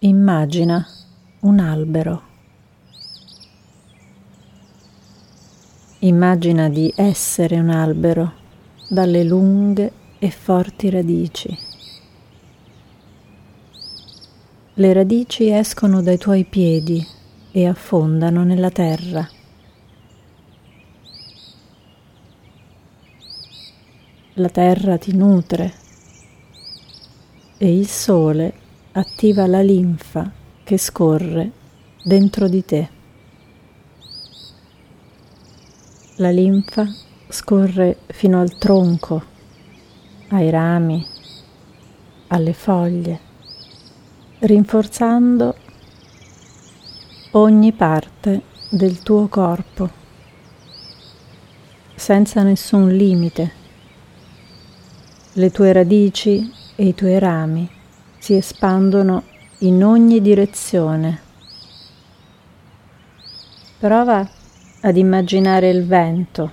Immagina un albero. Immagina di essere un albero dalle lunghe e forti radici. Le radici escono dai tuoi piedi e affondano nella terra. La terra ti nutre e il sole attiva la linfa che scorre dentro di te. La linfa scorre fino al tronco, ai rami, alle foglie, rinforzando ogni parte del tuo corpo, senza nessun limite. Le tue radici e i tuoi rami si espandono in ogni direzione. Prova ad immaginare il vento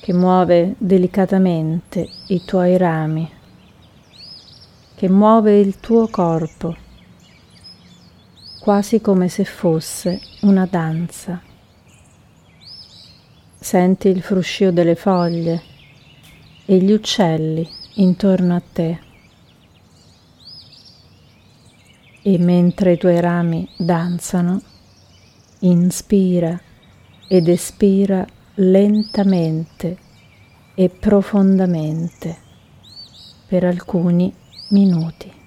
che muove delicatamente i tuoi rami, che muove il tuo corpo, quasi come se fosse una danza. Senti il fruscio delle foglie e gli uccelli intorno a te e mentre i tuoi rami danzano, inspira ed espira lentamente e profondamente per alcuni minuti.